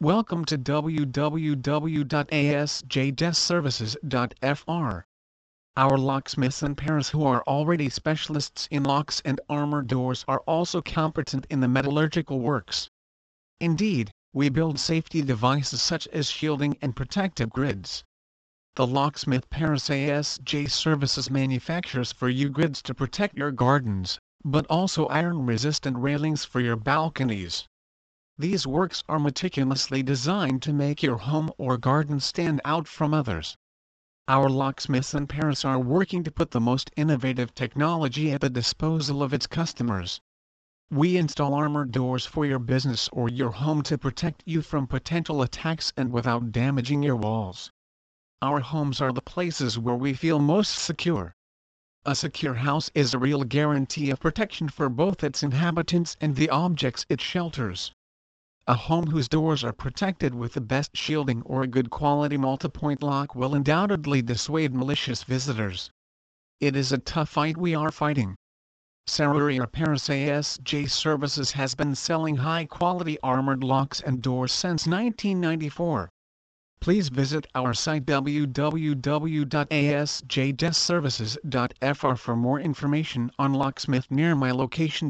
Welcome to www.asjdeskservices.fr. Our locksmiths in Paris who are already specialists in locks and armor doors are also competent in the metallurgical works. Indeed, we build safety devices such as shielding and protective grids. The locksmith Paris ASJ Services manufactures for you grids to protect your gardens, but also iron-resistant railings for your balconies. These works are meticulously designed to make your home or garden stand out from others. Our locksmiths in Paris are working to put the most innovative technology at the disposal of its customers. We install armored doors for your business or your home to protect you from potential attacks and without damaging your walls. Our homes are the places where we feel most secure. A secure house is a real guarantee of protection for both its inhabitants and the objects it shelters. A home whose doors are protected with the best shielding or a good quality multi-point lock will undoubtedly dissuade malicious visitors. It is a tough fight we are fighting. Serrurier Paris ASJ Services has been selling high-quality armored locks and doors since 1994. Please visit our site www.asjdeskservices.fr for more information on locksmith near my location